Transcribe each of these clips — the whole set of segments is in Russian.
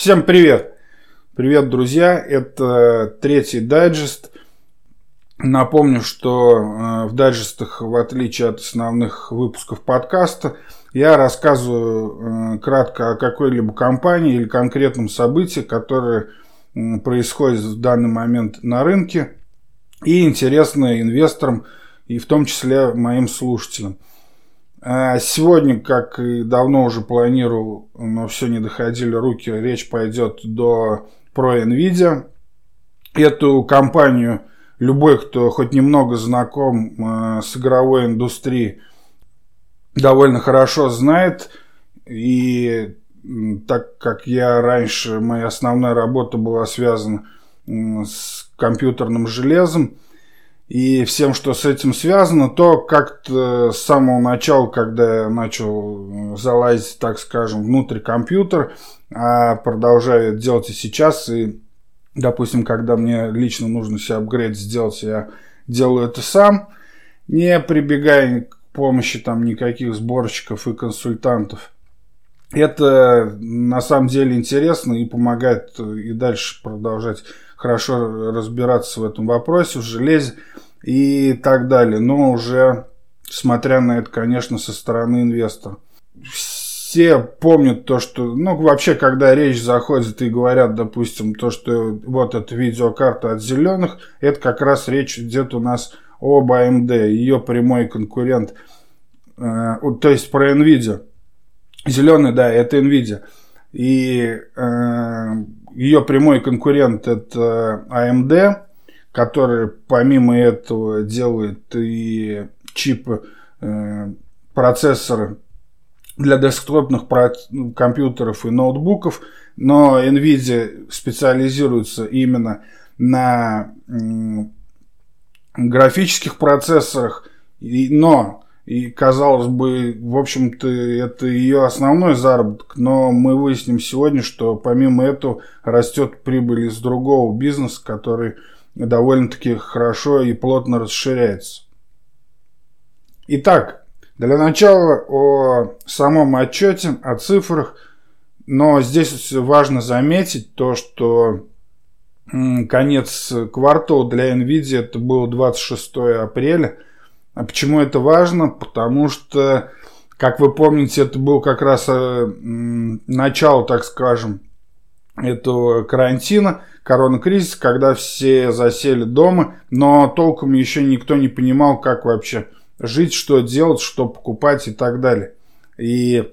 Всем привет! Привет, друзья! Это третий дайджест. Напомню, что э, в дайджестах, в отличие от основных выпусков подкаста, я рассказываю э, кратко о какой-либо компании или конкретном событии, которое происходит в данный момент на рынке и интересно инвесторам, и в том числе моим слушателям – сегодня, как и давно уже планировал, но все не доходили руки, речь пойдет до про NVIDIA. Эту компанию любой, кто хоть немного знаком а, с игровой индустрией, довольно хорошо знает. И так как я раньше, моя основная работа была связана с компьютерным железом, и всем, что с этим связано, то как-то с самого начала, когда я начал э, залазить, так скажем, внутрь компьютера, а продолжаю делать и сейчас, и, допустим, когда мне лично нужно себе апгрейд сделать, я делаю это сам, не прибегая к помощи там никаких сборщиков и консультантов. Это на самом деле интересно и помогает э, и дальше продолжать хорошо разбираться в этом вопросе, в железе и так далее. Но уже смотря на это, конечно, со стороны инвестора. Все помнят то, что, ну, вообще, когда речь заходит и говорят, допустим, то, что вот эта видеокарта от зеленых, это как раз речь идет у нас об AMD, ее прямой конкурент, э, то есть про NVIDIA. Зеленый, да, это NVIDIA. И э, ее прямой конкурент это AMD, который помимо этого делает и чипы, э, процессоры для десктопных компьютеров и ноутбуков, но NVIDIA специализируется именно на графических процессорах, но и, казалось бы, в общем-то, это ее основной заработок, но мы выясним сегодня, что помимо этого растет прибыль из другого бизнеса, который довольно-таки хорошо и плотно расширяется. Итак, для начала о самом отчете, о цифрах, но здесь важно заметить то, что конец квартала для NVIDIA это было 26 апреля – а почему это важно? Потому что, как вы помните, это был как раз э, начало, так скажем, этого карантина, коронакризиса, когда все засели дома, но толком еще никто не понимал, как вообще жить, что делать, что покупать и так далее. И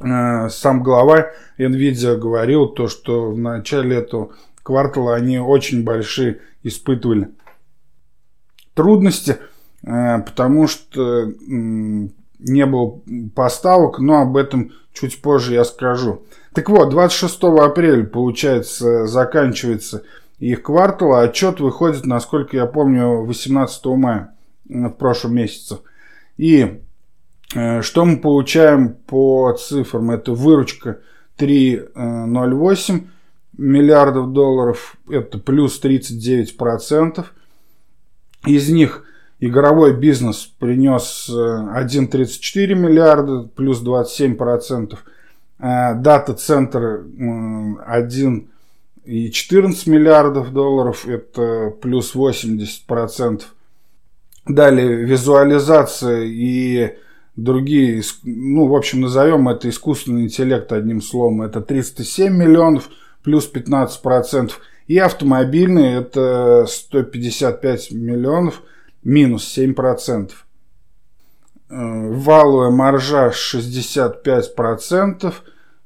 э, сам глава Nvidia говорил то, что в начале этого квартала они очень большие испытывали трудности – потому что не было поставок, но об этом чуть позже я скажу. Так вот, 26 апреля, получается, заканчивается их квартал, а отчет выходит, насколько я помню, 18 мая в прошлом месяце. И э, что мы получаем по цифрам? Это выручка 3,08 миллиардов долларов, это плюс 39%. Из них Игровой бизнес принес 1,34 э, миллиарда, плюс 27%. Э, дата-центр 1,14 миллиардов долларов, это плюс 80%. Далее визуализация и другие, ну, в общем, назовем это искусственный интеллект одним словом, это 307 миллионов, плюс 15%. И автомобильный это 155 миллионов, минус 7%. Э, валовая маржа 65%,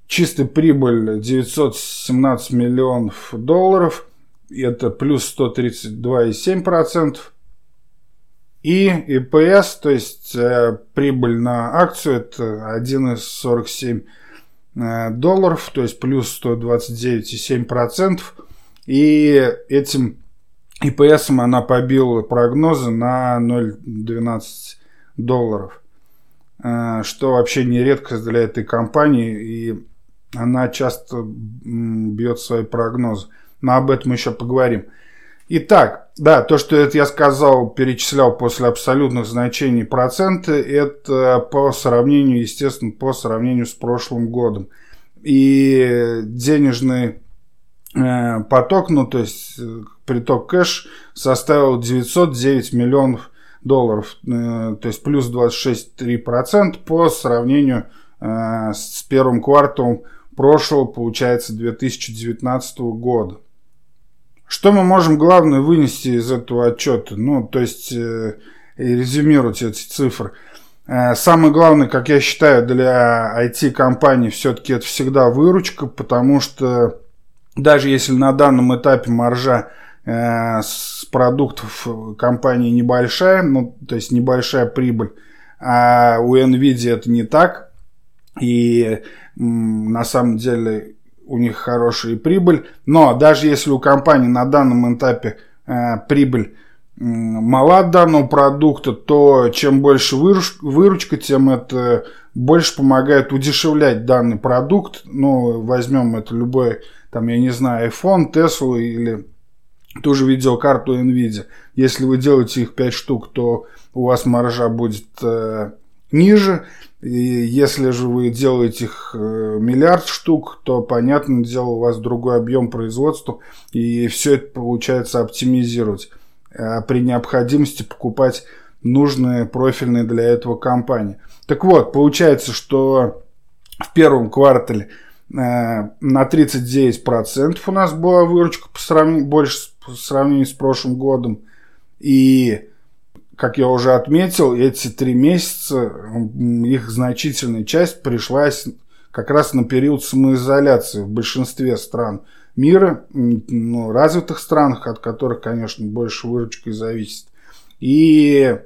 чистая прибыль 917 миллионов долларов, это плюс 132,7%. И ИПС, то есть э, прибыль на акцию, это 1,47 э, долларов, то есть плюс 129,7%. И этим ИПСом она побила прогнозы на 0,12 долларов. Э, что вообще не редкость для этой компании. И она часто бьет свои прогнозы. Но об этом еще поговорим. Итак, да, то, что это я сказал, перечислял после абсолютных значений проценты, это по сравнению, естественно, по сравнению с прошлым годом. и денежный поток, ну то есть э, приток кэш составил 909 миллионов долларов, то есть плюс 26,3% по сравнению с первым кварталом прошлого, получается, 2019 года. Что мы можем главное вынести из этого отчета? Ну, то есть, э, резюмировать эти цифры. Э, самое главное, как я считаю, для IT-компаний все-таки это всегда выручка, потому что даже если на данном этапе маржа э, с продуктов компании небольшая, ну, то есть небольшая прибыль, а у NVIDIA это не так. И на самом деле у них хорошая прибыль. Но даже если у компании на данном этапе э, прибыль мала данного продукта, то чем больше выручка, тем это больше помогает удешевлять данный продукт. Ну, возьмем это любой, там, я не знаю, iPhone, Tesla или ту же видеокарту NVIDIA. Если вы делаете их 5 штук, то у вас маржа будет э, ниже. И если же вы делаете их э, миллиард штук, то, понятное дело, у вас другой объем производства, и все это получается оптимизировать. А при необходимости покупать нужные профильные для этого компании. Так вот, получается, что в первом квартале на 39% у нас была выручка по сравнению, больше по сравнению с прошлым годом. И как я уже отметил, эти три месяца, их значительная часть пришлась как раз на период самоизоляции в большинстве стран мира, ну, развитых странах, от которых, конечно, больше выручкой зависит. И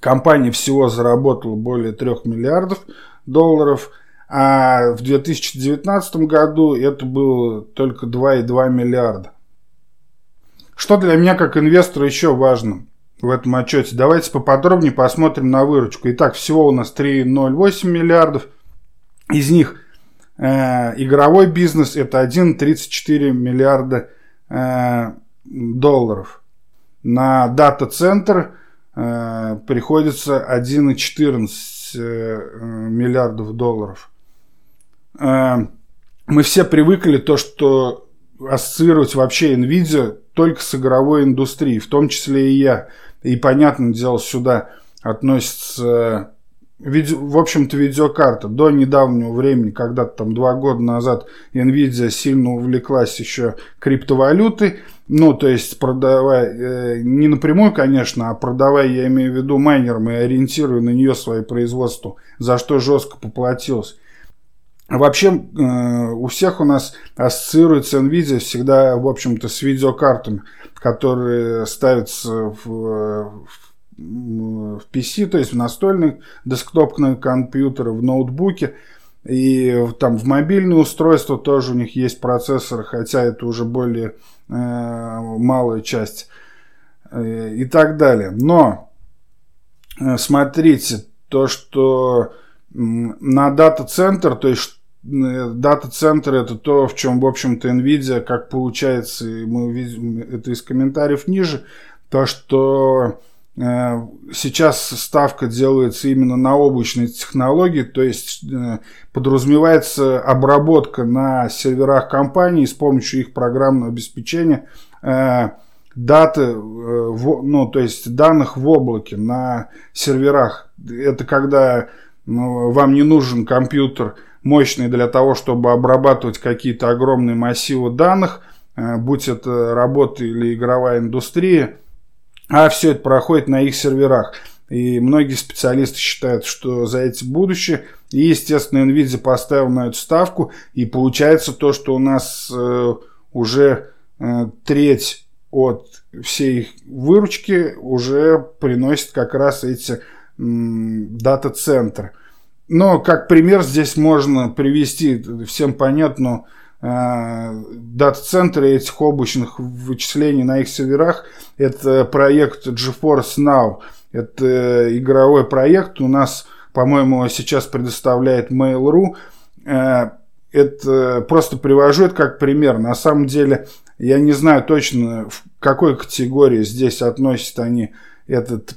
компания всего заработала более 3 миллиардов долларов, а в 2019 году это было только 2,2 миллиарда. Что для меня как инвестора еще важно – в этом отчете. Давайте поподробнее посмотрим на выручку. Итак, всего у нас 3,08 миллиардов. Из них э, игровой бизнес это 1,34 миллиарда э, долларов. На дата-центр э, приходится 1,14 э, миллиардов долларов. Э, мы все привыкли то, что ассоциировать вообще NVIDIA только с игровой индустрией, в том числе и я. И, понятное дело, сюда относится, в общем-то, видеокарта. До недавнего времени, когда-то там два года назад, Nvidia сильно увлеклась еще криптовалютой. Ну, то есть, продавая, э, не напрямую, конечно, а продавая, я имею в виду майнерам и ориентируя на нее свое производство, за что жестко поплатилась. Вообще э, у всех у нас ассоциируется NVIDIA всегда, в общем-то, с видеокартами, которые ставятся в, в PC, то есть в настольные десктопные компьютеры, в ноутбуке. И там в мобильные устройства тоже у них есть процессор, хотя это уже более э, малая часть э, и так далее. Но э, смотрите, то, что на дата-центр, то есть дата-центр это то, в чем, в общем-то, NVIDIA, как получается, и мы видим это из комментариев ниже, то, что э, сейчас ставка делается именно на облачные технологии, то есть э, подразумевается обработка на серверах компании с помощью их программного обеспечения э, даты, ну, то есть данных в облаке на серверах. Это когда ну, вам не нужен компьютер мощный для того, чтобы обрабатывать какие-то огромные массивы данных, э, будь это работа или игровая индустрия, а все это проходит на их серверах. И многие специалисты считают, что за эти будущее. И, естественно, NVIDIA поставил на эту ставку. И получается то, что у нас э, уже э, треть от всей их выручки уже приносит как раз эти дата-центры. Но как пример здесь можно привести всем понятно э, дата-центры этих облачных вычислений на их серверах. Это проект GeForce Now. Это игровой проект. У нас, по-моему, сейчас предоставляет Mail.ru. Э, это просто привожу это как пример. На самом деле, я не знаю точно, в какой категории здесь относят они этот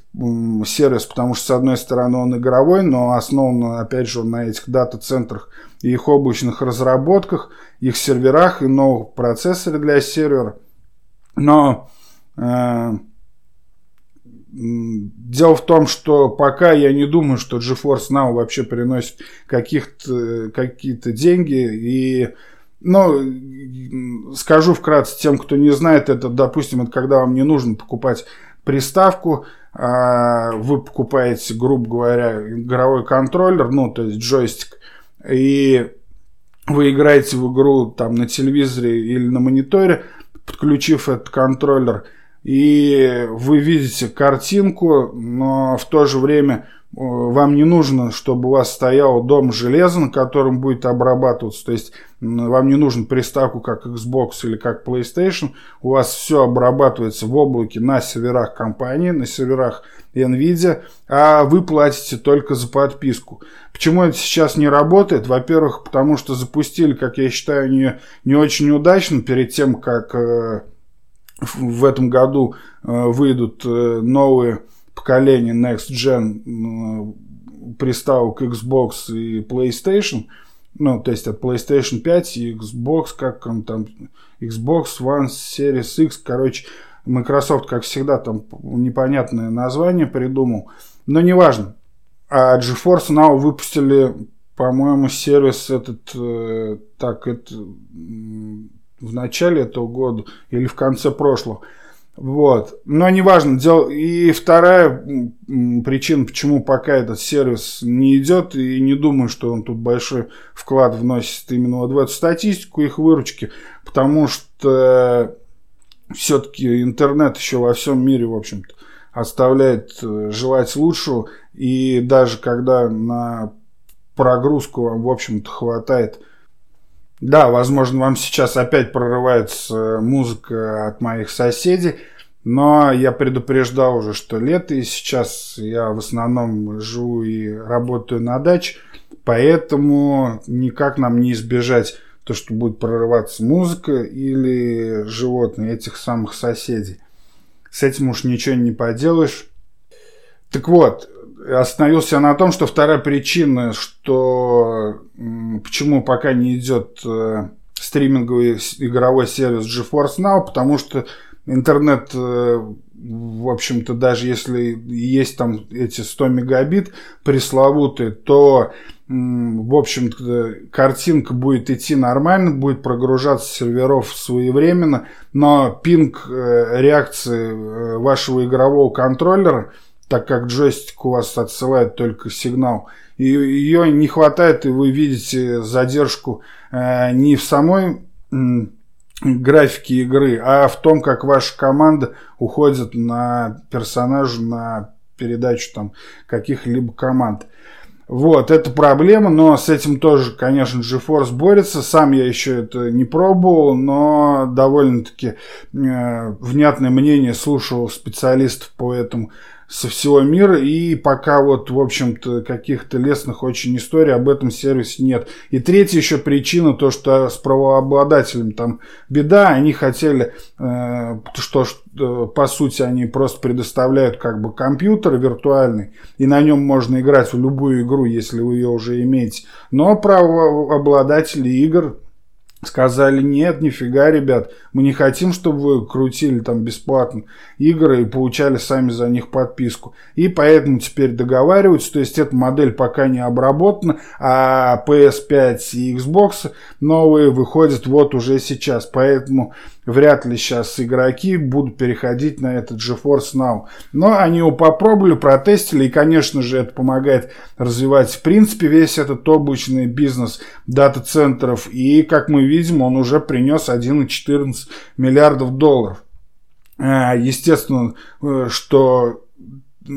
сервис, потому что, с одной стороны, он игровой, но основан, опять же, на этих дата-центрах и их облачных разработках, их серверах и новых процессорах для сервера. Но э, дело в том, что пока я не думаю, что GeForce Now вообще приносит каких-то, какие-то деньги и ну, скажу вкратце тем, кто не знает, это, допустим, это когда вам не нужно покупать приставку, а, вы покупаете, грубо говоря, игровой контроллер, ну, то есть джойстик, и вы играете в игру там на телевизоре или на мониторе, подключив этот контроллер, и вы видите картинку, но в то же время вам не нужно, чтобы у вас стоял дом железа, на котором будет обрабатываться. То есть вам не нужен приставку как Xbox или как PlayStation. У вас все обрабатывается в облаке на серверах компании, на серверах NVIDIA, а вы платите только за подписку. Почему это сейчас не работает? Во-первых, потому что запустили, как я считаю, не, не очень удачно перед тем, как э, в этом году э, выйдут э, новые поколения Next Gen приставок Xbox и PlayStation, ну, то есть от PlayStation 5 и Xbox, как он там, Xbox One Series X, короче, Microsoft, как всегда, там непонятное название придумал, но неважно. А GeForce Now выпустили, по-моему, сервис этот, э, так, это в начале этого года или в конце прошлого. Вот. Но неважно. Дел... И вторая причина, почему пока этот сервис не идет, и не думаю, что он тут большой вклад вносит именно вот в эту статистику их выручки, потому что все-таки интернет еще во всем мире, в общем-то, оставляет э, желать лучшего. И даже когда на прогрузку вам, в общем-то, хватает да, возможно, вам сейчас опять прорывается музыка от моих соседей, но я предупреждал уже, что лето, и сейчас я в основном живу и работаю на даче, поэтому никак нам не избежать то, что будет прорываться музыка или животные этих самых соседей. С этим уж ничего не поделаешь. Так вот, остановился на том, что вторая причина, что почему пока не идет э, стриминговый игровой сервис GeForce Now, потому что интернет, э, в общем-то, даже если есть там эти 100 мегабит пресловутые, то в общем-то, картинка будет идти нормально, будет прогружаться серверов своевременно, но пинг э, реакции вашего игрового контроллера – так как джойстик у вас отсылает только сигнал, и ее не хватает, и вы видите задержку э, не в самой графике игры, а в том, как ваша команда уходит на персонажа, на передачу там каких-либо команд. Вот, это проблема, но с этим тоже, конечно, GeForce борется. Сам я еще это не пробовал, но довольно-таки э, внятное мнение слушал специалистов по этому со всего мира, и пока вот, в общем-то, каких-то лестных очень историй об этом сервисе нет. И третья еще причина, то, что с правообладателем там беда, они хотели, э, что, что, по сути, они просто предоставляют как бы компьютер виртуальный, и на нем можно играть в любую игру, если вы ее уже имеете. Но правообладатели игр Сказали, нет, нифига, ребят, мы не хотим, чтобы вы крутили там бесплатно игры и получали сами за них подписку. И поэтому теперь договариваются, то есть эта модель пока не обработана, а PS5 и Xbox новые выходят вот уже сейчас. Поэтому вряд ли сейчас игроки будут переходить на этот GeForce Now. Но они его попробовали, протестили, и, конечно же, это помогает развивать, в принципе, весь этот облачный бизнес дата-центров. И, как мы видим, он уже принес 1,14 миллиардов долларов. Э, естественно, э, что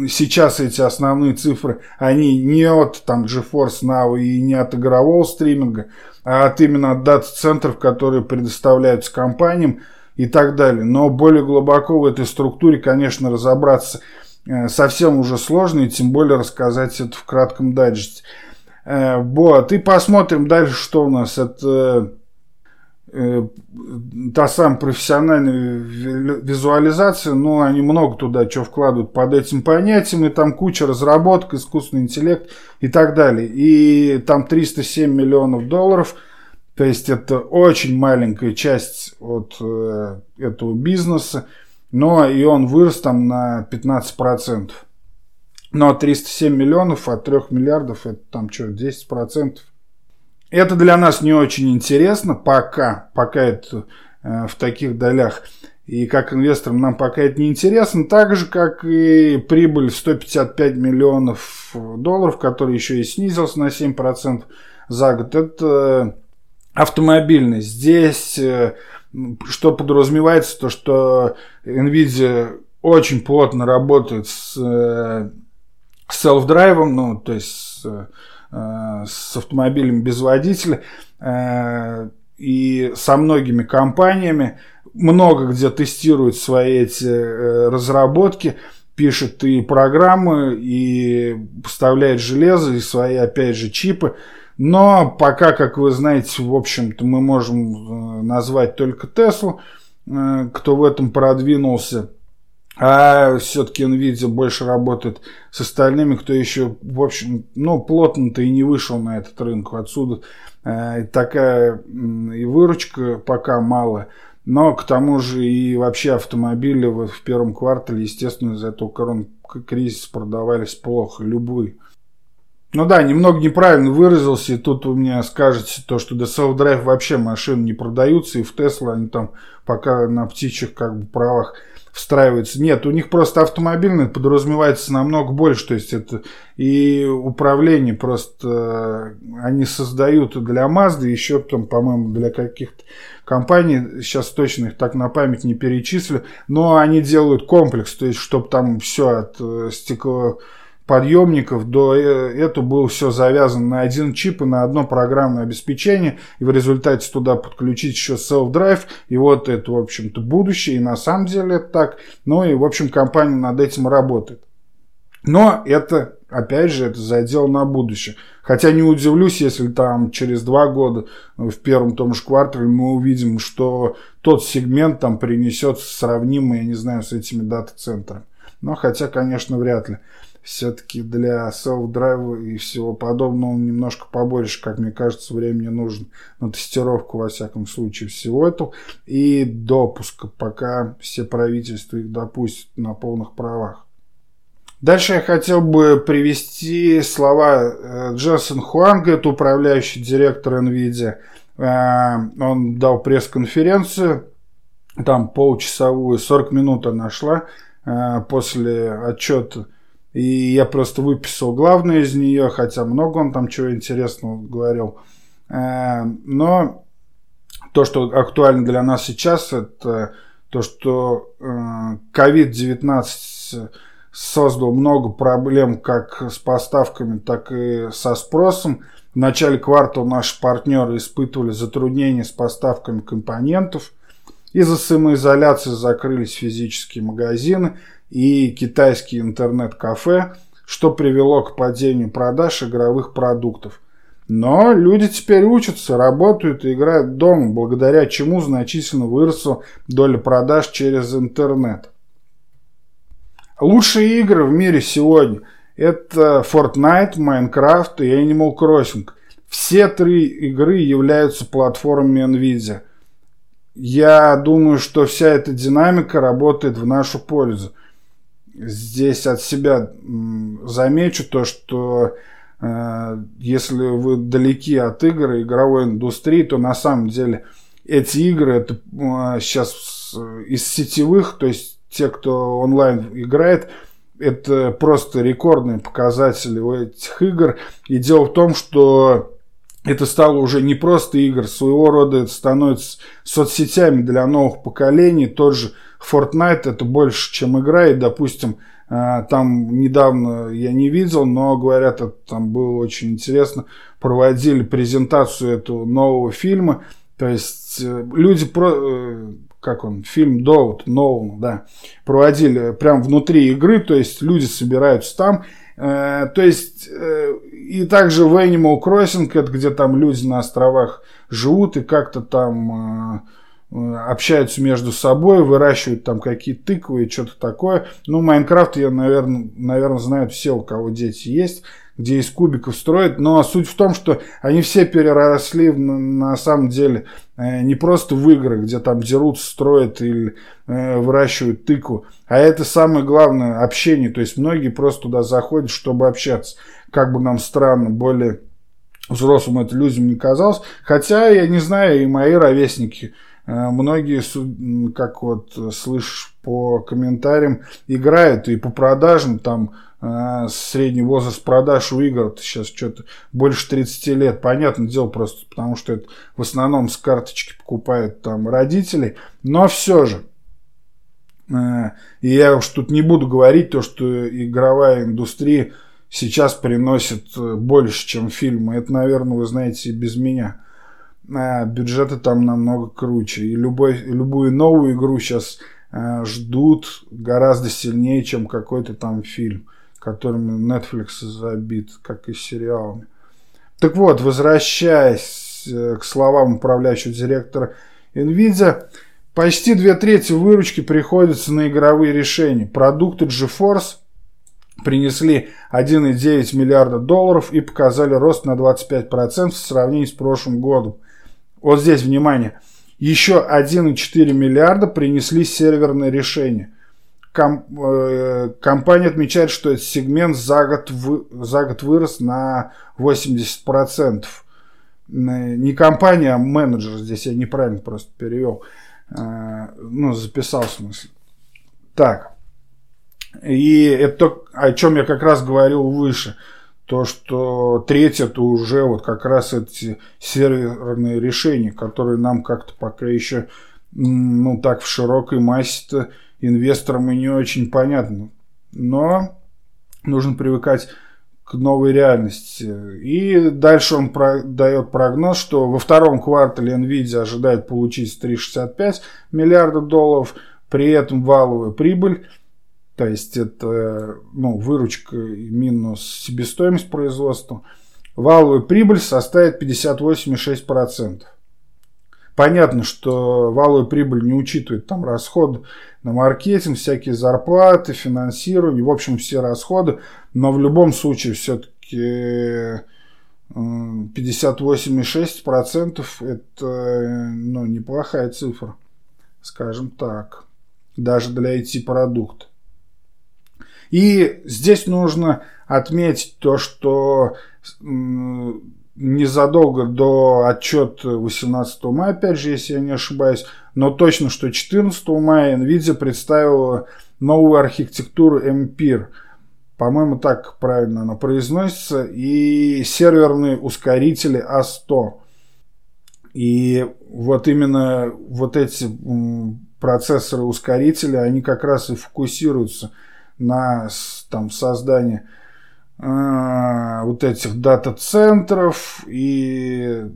сейчас эти основные цифры, они не от там GeForce Now и не от игрового стриминга, а от именно от дата-центров, которые предоставляются компаниям и так далее. Но более глубоко в этой структуре, конечно, разобраться э, совсем уже сложно, и тем более рассказать это в кратком дайджесте. Вот, и посмотрим дальше, что у нас. Это э, та самая профессиональная визуализация, ну, они много туда что вкладывают под этим понятием, и там куча разработок, искусственный интеллект и так далее. И там 307 миллионов долларов, то есть это очень маленькая часть от э, этого бизнеса, но и он вырос там на 15%. Но 307 миллионов от 3 миллиардов, это там что, 10%. Это для нас не очень интересно пока, пока это э, в таких долях. И как инвесторам нам пока это не интересно, так же, как и прибыль в 155 миллионов долларов, который еще и снизился на 7% за год. Это автомобильный. Здесь э, что подразумевается, то что Nvidia очень плотно работает с э, селф-драйвом, ну, то есть с, э, с автомобилем без водителя э, и со многими компаниями. Много где тестируют свои эти э, разработки, пишет и программы, и поставляет железо, и свои, опять же, чипы. Но пока, как вы знаете, в общем-то, мы можем назвать только Теслу, кто в этом продвинулся – а все-таки Nvidia больше работает с остальными, кто еще, в общем, ну, плотно-то и не вышел на этот рынок. Отсюда э, такая и выручка пока мало. Но к тому же и вообще автомобили в, в первом квартале, естественно, из-за этого кризиса продавались плохо, любые. Ну да, немного неправильно выразился, и тут вы мне скажете то, что до self-drive вообще машины не продаются, и в Tesla они там пока на птичьих как бы правах встраивается. Нет, у них просто автомобильный подразумевается намного больше. То есть это и управление просто э, они создают для Mazda, еще там, по-моему, для каких-то компаний, сейчас точно их так на память не перечислю, но они делают комплекс, то есть чтобы там все от э, стекло подъемников до э, это было все завязано на один чип и на одно программное обеспечение, и в результате туда подключить еще self-drive, и вот это, в общем-то, будущее, и на самом деле это так, ну и, в общем, компания над этим работает. Но это, опять же, это задел на будущее. Хотя не удивлюсь, если там через два года э, в первом том же квартале мы увидим, что тот сегмент там принесет сравнимый, я не знаю, с этими дата-центрами. Но хотя, конечно, вряд ли все-таки для self-drive и всего подобного немножко побольше, как мне кажется, времени нужно на тестировку, во всяком случае, всего этого и допуска, пока все правительства их допустят на полных правах. Дальше я хотел бы привести слова э, Джессона Хуанга, это управляющий директор NVIDIA. Э, он дал пресс-конференцию, там полчасовую, 40 минут она шла э, после отчета и я просто выписал главное из нее, хотя много он там чего интересного говорил. Э, но то, что актуально для нас сейчас, это то, что COVID-19 э, создал много проблем как с поставками, так и со спросом. В начале квартала наши партнеры испытывали затруднения с поставками компонентов. Из-за самоизоляции закрылись физические магазины – и китайские интернет-кафе, что привело к падению продаж игровых продуктов. Но люди теперь учатся, работают и играют дома, благодаря чему значительно выросла доля продаж через интернет. Лучшие игры в мире сегодня – это Fortnite, Minecraft и Animal Crossing. Все три игры являются платформами NVIDIA. Я думаю, что вся эта динамика работает в нашу пользу здесь от себя замечу то, что э, если вы далеки от игр и игровой индустрии, то на самом деле эти игры это э, сейчас из сетевых, то есть те, кто онлайн играет, это просто рекордные показатели у этих игр. И дело в том, что это стало уже не просто игр, своего рода это становится соцсетями для новых поколений. Тот же Fortnite это больше, чем игра, и, допустим, э, там недавно я не видел, но говорят, это там было очень интересно, проводили презентацию этого нового фильма, то есть э, люди про э, как он, фильм Доут, Ноун, да, проводили прям внутри игры, то есть люди собираются там, то есть и также в Animal Crossing, это где там люди на островах живут и как-то там э, общаются между собой, выращивают там какие-то тыквы и что-то такое. Ну, Майнкрафт, я, наверное, наверное, знают все, у кого дети есть где из кубиков строят. Но суть в том, что они все переросли на, на самом деле э, не просто в игры, где там дерут, строят или э, выращивают тыкву, а это самое главное общение. То есть многие просто туда заходят, чтобы общаться. Как бы нам странно, более взрослым это людям не казалось. Хотя, я не знаю, и мои ровесники Многие, как вот слышишь по комментариям, играют и по продажам там а, средний возраст продаж у игр сейчас что-то больше 30 лет. Понятное дело просто, потому что это в основном с карточки покупают там родители. Но все же, и я уж тут не буду говорить то, что игровая индустрия сейчас приносит э, больше, чем фильмы. Это, наверное, вы знаете без меня. А, бюджеты там намного круче. И любой, любую новую игру сейчас ждут гораздо сильнее, чем какой-то там фильм которыми Netflix забит, как и сериалами. Так вот, возвращаясь э, к словам управляющего директора NVIDIA, почти две трети выручки приходится на игровые решения. Продукты GeForce принесли 1,9 миллиарда долларов и показали рост на 25% в сравнении с прошлым годом. Вот здесь, внимание, еще 1,4 миллиарда принесли серверные решения – Ком, э, компания отмечает, что этот сегмент за год, в, за год вырос на 80%. Не компания, а менеджер. Здесь я неправильно просто перевел. Э, ну, записал в смысле. Так. И это то, о чем я как раз говорил выше. То, что треть это уже вот как раз эти серверные решения, которые нам как-то пока еще, ну так в широкой массе-то инвесторам и не очень понятно. Но нужно привыкать к новой реальности. И дальше он про, дает прогноз, что во втором квартале Nvidia ожидает получить 3,65 миллиарда долларов, при этом валовая прибыль, то есть это ну, выручка минус себестоимость производства, валовая прибыль составит 58,6%. Понятно, что валовая прибыль не учитывает там расходы на маркетинг, всякие зарплаты, финансирование, в общем, все расходы, но в любом случае все-таки 58,6% это ну, неплохая цифра, скажем так, даже для IT-продукта. И здесь нужно отметить то, что незадолго до отчета 18 мая, опять же, если я не ошибаюсь, но точно, что 14 мая NVIDIA представила новую архитектуру Empire. По-моему, так правильно она произносится. И серверные ускорители A100. И вот именно вот эти процессоры-ускорители, они как раз и фокусируются на там, создании а, вот этих дата-центров и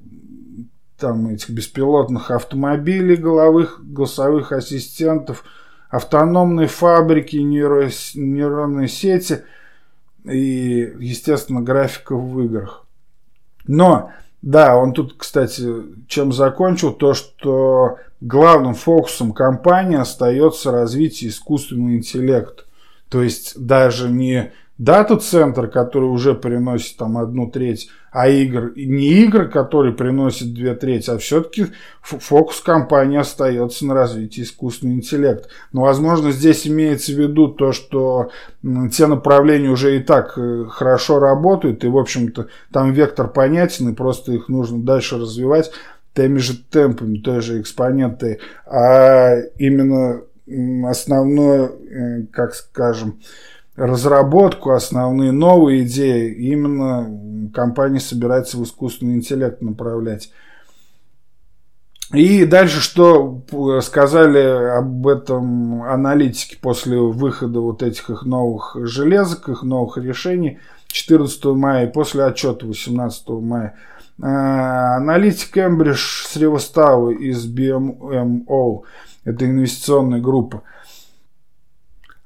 там этих беспилотных автомобилей, головых, голосовых ассистентов, автономные фабрики, нейро, нейронные сети и, естественно, графика в играх. Но, да, он тут, кстати, чем закончил, то, что главным фокусом компании остается развитие искусственного интеллекта. То есть даже не дата-центр, который уже приносит там одну треть, а игр, не игры, которые приносят две трети, а все-таки фокус компании остается на развитии искусственного интеллекта. Но, возможно, здесь имеется в виду то, что те направления уже и так э, хорошо работают, и, в общем-то, там вектор понятен, и просто их нужно дальше развивать теми же темпами, той же экспонентой, а именно основное, э, как скажем, разработку, основные новые идеи именно компания собирается в искусственный интеллект направлять. И дальше, что сказали об этом аналитики после выхода вот этих их новых железок, их новых решений 14 мая и после отчета 18 мая. А, аналитик Эмбридж Сревостава из BMO, это инвестиционная группа.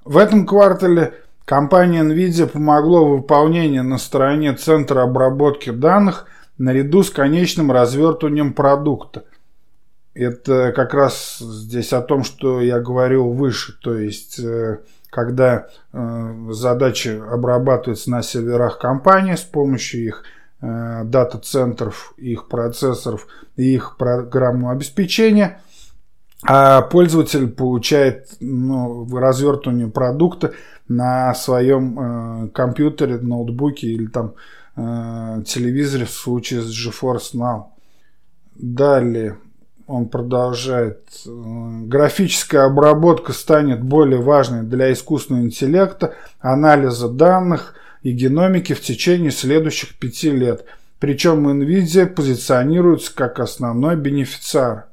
В этом квартале Компания NVIDIA помогла в выполнении на стороне центра обработки данных наряду с конечным развертыванием продукта. Это как раз здесь о том, что я говорил выше, то есть э, когда э, задачи обрабатываются на серверах компании с помощью их э, дата-центров, их процессоров и их программного обеспечения, а пользователь получает ну, развертывание продукта на своем э, компьютере, ноутбуке или там э, телевизоре в случае с GeForce Now. Далее он продолжает. Графическая обработка станет более важной для искусственного интеллекта, анализа данных и геномики в течение следующих пяти лет. Причем NVIDIA позиционируется как основной бенефициар.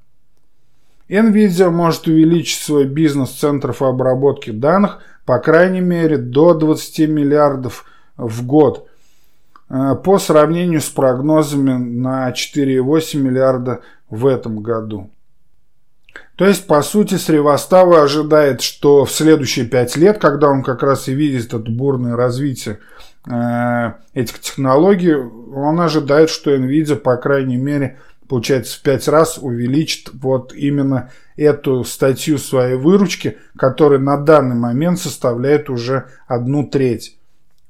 NVIDIA может увеличить свой бизнес центров обработки данных по крайней мере до 20 миллиардов в год э, по сравнению с прогнозами на 4,8 миллиарда в этом году. То есть, по сути, Сревостава ожидает, что в следующие пять лет, когда он как раз и видит это бурное развитие э, этих технологий, он ожидает, что NVIDIA, по крайней мере, получается, в пять раз увеличит вот именно эту статью своей выручки, которая на данный момент составляет уже одну треть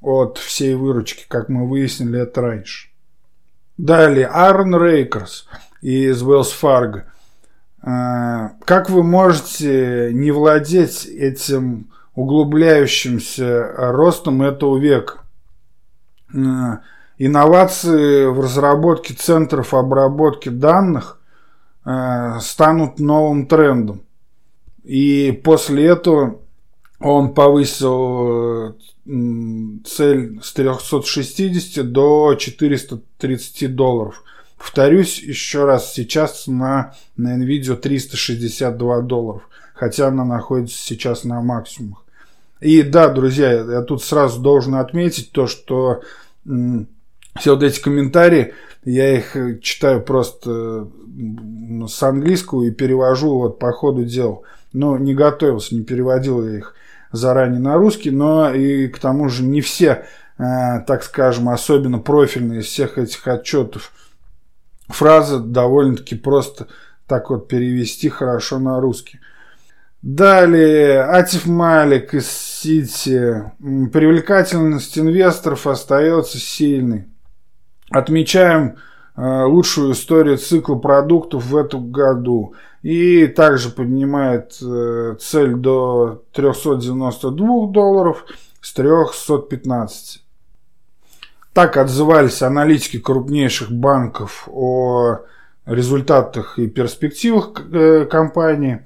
от всей выручки, как мы выяснили это раньше. Далее, Аарон Рейкерс – из Wells Fargo. А, как вы можете не владеть этим углубляющимся ростом этого века? Инновации в разработке центров обработки данных а, станут новым трендом. И после этого он повысил цель с 360 до 430 долларов – Повторюсь еще раз, сейчас на, на NVIDIA 362 долларов, хотя она находится сейчас на максимумах. И да, друзья, я тут сразу должен отметить то, что все вот эти комментарии, я их э, читаю просто с английского и перевожу вот по ходу дела. Но не готовился, не переводил я их заранее на русский, но и к тому же не все, э, так скажем, особенно профильные из всех этих отчетов фраза довольно-таки просто так вот перевести хорошо на русский. Далее, Атиф Малик из Сити. Привлекательность инвесторов остается сильной. Отмечаем э, лучшую историю цикла продуктов в этом году. И также поднимает э, цель до 392 долларов с 315. Так отзывались аналитики крупнейших банков о результатах и перспективах э, компании.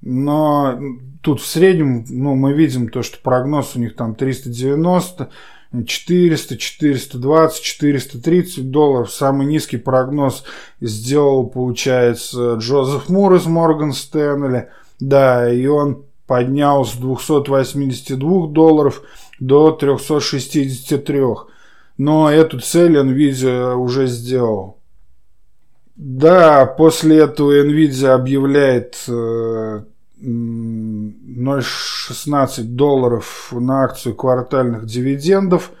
Но тут в среднем ну, мы видим то, что прогноз у них там 390, 400, 420, 430 долларов. Самый низкий прогноз сделал, получается, Джозеф Мур из Морган Стэнли. Да, и он поднял с 282 долларов до 363 но эту цель NVIDIA уже сделал. Да, после этого NVIDIA объявляет 0,16 э, долларов на акцию квартальных дивидендов.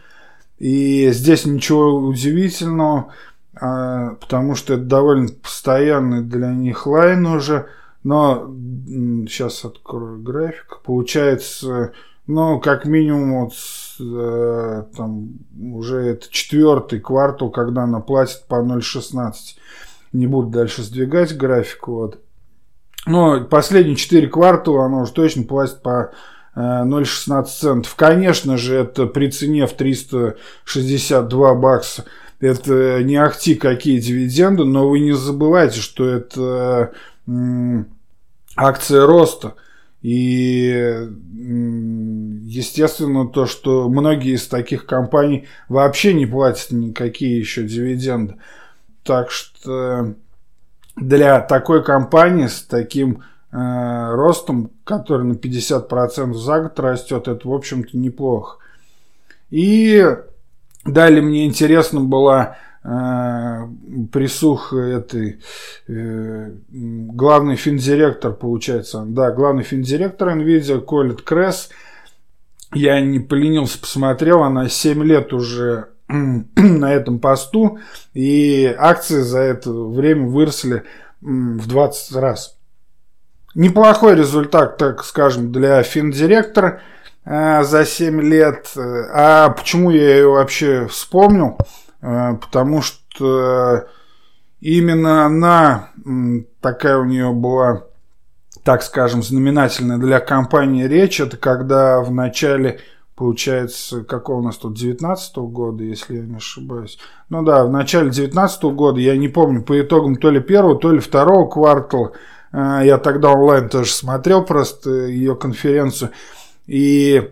И здесь ничего удивительного, а, потому что это довольно постоянный для них лайн уже. Но сейчас открою график. Получается, ну, как минимум, вот, э, там, уже это четвертый квартал, когда она платит по 0,16. Не буду дальше сдвигать график, вот. Но последние четыре квартала она уже точно платит по 0,16 э, центов. Конечно же, это при цене в 362 бакса. Это не ахти какие дивиденды, но вы не забывайте, что это акция роста. И естественно то, что многие из таких компаний вообще не платят никакие еще дивиденды. Так что для такой компании с таким э, ростом, который на 50% за год растет, это, в общем-то, неплохо. И далее мне интересно была э, присух этой э, главный финдиректор, получается, да, главный финдиректор NVIDIA Колет Кресс я не поленился, посмотрел, она 7 лет уже на этом посту, и акции за это время выросли в 20 раз. Неплохой результат, так скажем, для финдиректора э, за 7 лет. А почему я ее вообще вспомнил? Э, потому что именно она, такая у нее была, так скажем, знаменательная для компании речь. Это когда в начале получается, какого у нас тут, 19 -го года, если я не ошибаюсь. Ну да, в начале 19 -го года, я не помню, по итогам то ли первого, то ли второго квартала, э, я тогда онлайн тоже смотрел просто ее конференцию, и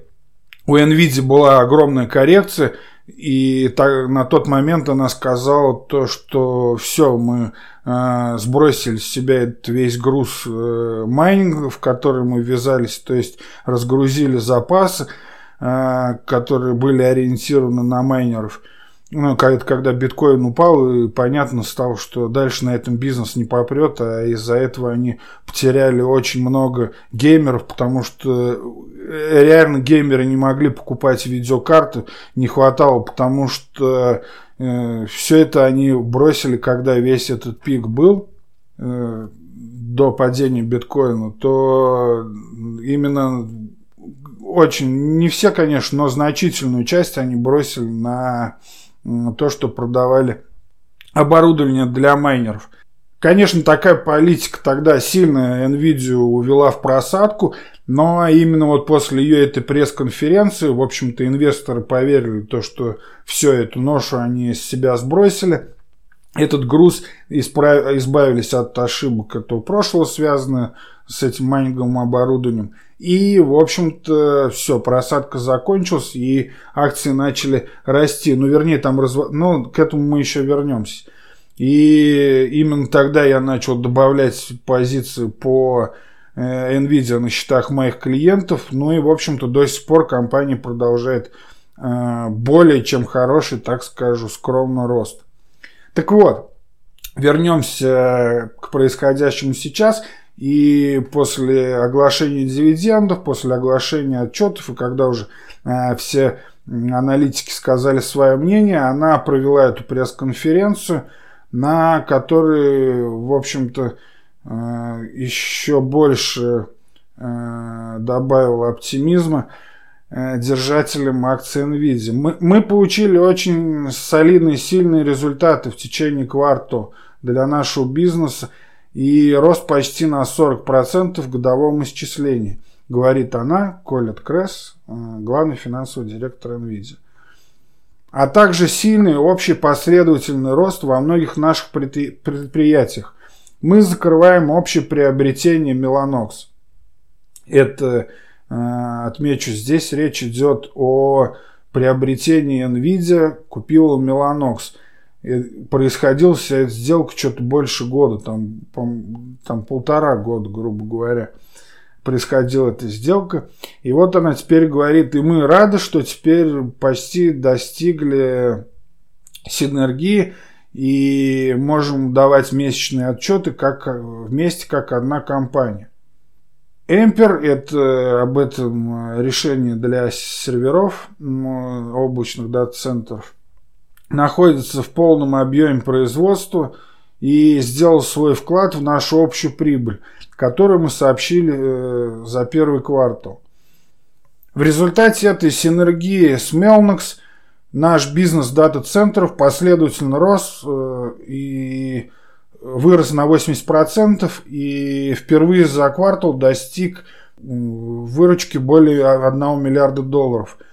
у NVIDIA была огромная коррекция, и так, на тот момент она сказала то, что все, мы э, сбросили с себя этот весь груз э, майнинга, в который мы ввязались, то есть разгрузили запасы, которые были ориентированы на майнеров. Ну, когда биткоин упал, и понятно стало, что дальше на этом бизнес не попрет, а из-за этого они потеряли очень много геймеров, потому что реально геймеры не могли покупать видеокарты, не хватало, потому что э, все это они бросили, когда весь этот пик был э, до падения биткоина, то именно очень, не все, конечно, но значительную часть они бросили на то, что продавали оборудование для майнеров. Конечно, такая политика тогда сильно NVIDIA увела в просадку, но именно вот после ее этой пресс-конференции, в общем-то, инвесторы поверили в то, что все эту ношу они с себя сбросили. Этот груз избавились от ошибок этого прошлого, связанного с этим майнинговым оборудованием. И, в общем-то, все, просадка закончилась, и акции начали расти. Ну, вернее, там разв... Ну, к этому мы еще вернемся. И именно тогда я начал добавлять позиции по э, Nvidia на счетах моих клиентов. Ну и, в общем-то, до сих пор компания продолжает э, более чем хороший, так скажу, скромный рост. Так вот, вернемся к происходящему сейчас. И после оглашения дивидендов, после оглашения отчетов, и когда уже э, все аналитики сказали свое мнение, она провела эту пресс-конференцию, на которой, в общем-то, э, еще больше э, добавила оптимизма э, держателям акций NVIDIA. Мы, мы получили очень солидные, сильные результаты в течение квартала для нашего бизнеса и рост почти на 40% в годовом исчислении, говорит она, Колет Кресс, э, главный финансовый директор NVIDIA. А также сильный общий последовательный рост во многих наших предприятиях. Мы закрываем общее приобретение Mellanox. Это, отмечу, здесь речь идет о приобретении NVIDIA, купила Mellanox – происходила вся эта сделка что-то больше года, там, там полтора года, грубо говоря, происходила эта сделка. И вот она теперь говорит, и мы рады, что теперь почти достигли синергии и можем давать месячные отчеты как, вместе как одна компания. Эмпер – это об этом решение для серверов облачных дата-центров находится в полном объеме производства и сделал свой вклад в нашу общую прибыль, которую мы сообщили э, за первый квартал. В результате этой синергии с Melnox наш бизнес дата-центров последовательно рос э, и вырос на 80% и впервые за квартал достиг выручки более 1 миллиарда долларов –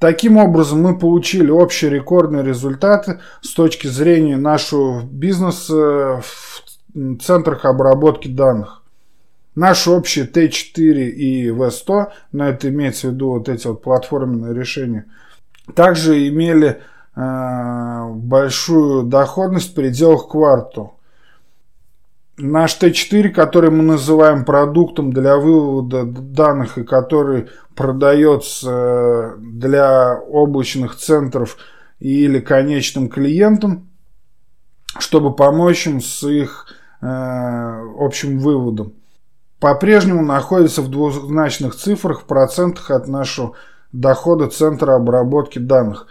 Таким образом, мы получили общие рекордные результаты с точки зрения нашего бизнеса в центрах обработки данных. Наши общие T4 и V100, на это имеется в виду вот эти вот платформенные решения, также имели э, большую доходность в пределах квартала. Наш Т4, который мы называем продуктом для вывода данных и который продается для облачных центров или конечным клиентам, чтобы помочь им с их э, общим выводом. По-прежнему находится в двузначных цифрах, в процентах от нашего дохода центра обработки данных.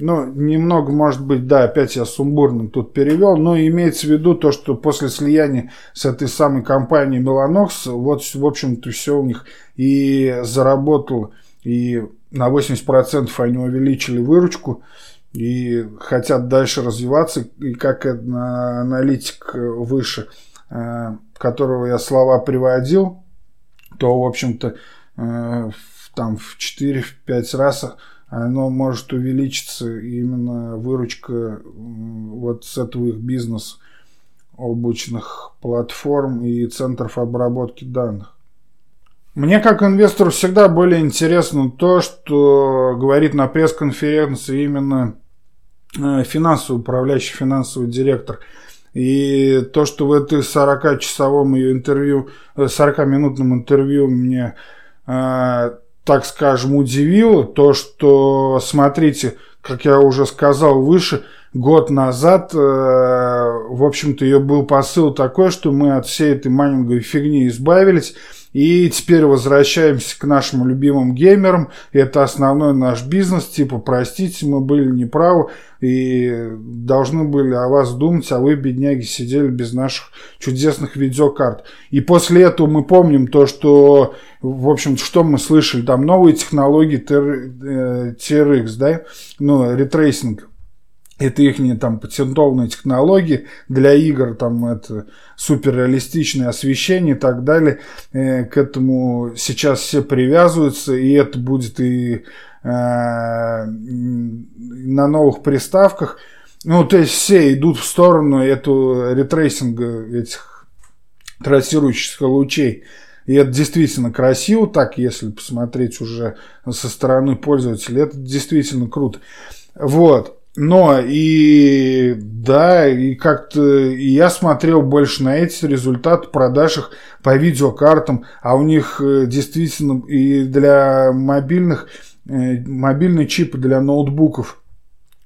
Ну, немного, может быть, да, опять я сумбурно тут перевел, но имеется в виду то, что после слияния с этой самой компанией Mellanox, вот, в общем-то, все у них и заработало, и на 80% они увеличили выручку, и хотят дальше развиваться, и как аналитик выше, э, которого я слова приводил, то, в общем-то, э, там в 4-5 раз оно может увеличиться именно выручка вот с этого их бизнес облачных платформ и центров обработки данных. Мне как инвестору всегда более интересно то, что говорит на пресс-конференции именно э, финансовый управляющий финансовый директор. И то, что в этой 40-часовом ее интервью, 40-минутном э, интервью мне э, так скажем, удивило то, что, смотрите, как я уже сказал выше, год назад, э, в общем-то, ее был посыл такой, что мы от всей этой майнинговой фигни избавились, и теперь возвращаемся к нашим любимым геймерам. Это основной наш бизнес. Типа, простите, мы были неправы и должны были о вас думать, а вы, бедняги, сидели без наших чудесных видеокарт. И после этого мы помним то, что, в общем, что мы слышали, там новые технологии RTX, э, да, ну, ray tracing это их там патентованные технологии для игр, там это суперреалистичное освещение и так далее. Э, к этому сейчас все привязываются, и это будет и э, на новых приставках. Ну, то есть все идут в сторону эту ray tracing а этих трассирующих лучей. И это действительно красиво, так если посмотреть уже со стороны пользователя, это действительно круто. Вот. Но и да, и как-то я смотрел больше на эти результаты продаж их по видеокартам, а у них э, действительно и для мобильных, э, мобильные чипы для ноутбуков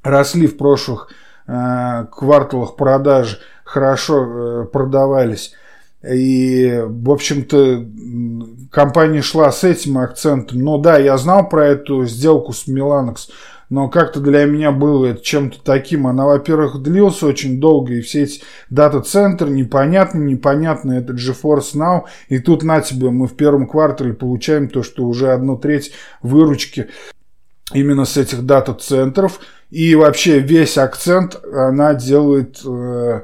росли в прошлых э, кварталах продаж, хорошо продавались. И, в общем-то, компания шла с этим акцентом. Но да, я знал про эту сделку с Миланокс но как-то для меня было это чем-то таким. Она, во-первых, длилась очень долго, и все эти дата-центры непонятно, непонятно, это GeForce Now, и тут на тебе мы в первом квартале получаем то, что уже одну треть выручки именно с этих дата-центров, и вообще весь акцент она делает... Э,